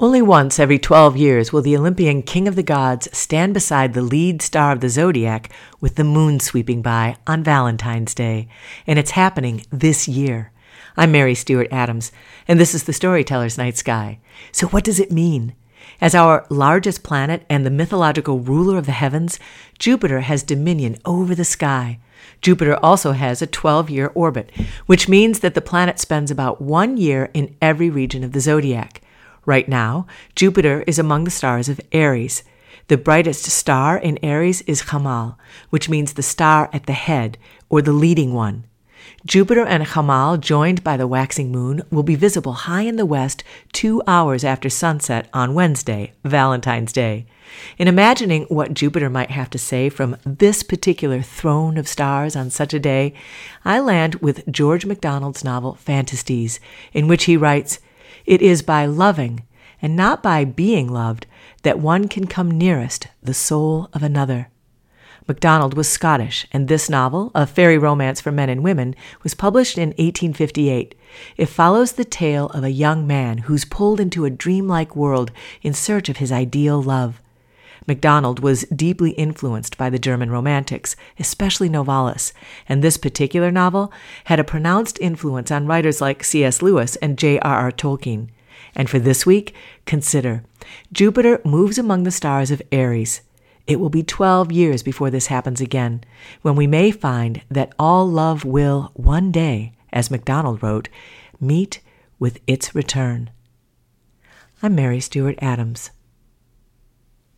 Only once every 12 years will the Olympian king of the gods stand beside the lead star of the zodiac with the moon sweeping by on Valentine's Day, and it's happening this year. I'm Mary Stewart Adams, and this is the Storyteller's Night Sky. So, what does it mean? As our largest planet and the mythological ruler of the heavens, Jupiter has dominion over the sky. Jupiter also has a 12 year orbit, which means that the planet spends about one year in every region of the zodiac. Right now, Jupiter is among the stars of Aries. The brightest star in Aries is Hamal, which means the star at the head, or the leading one. Jupiter and Hamal, joined by the waxing moon, will be visible high in the west two hours after sunset on Wednesday, Valentine's Day. In imagining what Jupiter might have to say from this particular throne of stars on such a day, I land with George MacDonald's novel Phantastes, in which he writes, it is by loving, and not by being loved, that one can come nearest the soul of another. MacDonald was Scottish, and this novel, a fairy romance for men and women, was published in 1858. It follows the tale of a young man who's pulled into a dreamlike world in search of his ideal love. MacDonald was deeply influenced by the German Romantics, especially Novalis, and this particular novel had a pronounced influence on writers like C.S. Lewis and J.R.R. Tolkien. And for this week, consider Jupiter moves among the stars of Aries. It will be 12 years before this happens again, when we may find that all love will, one day, as MacDonald wrote, meet with its return. I'm Mary Stewart Adams.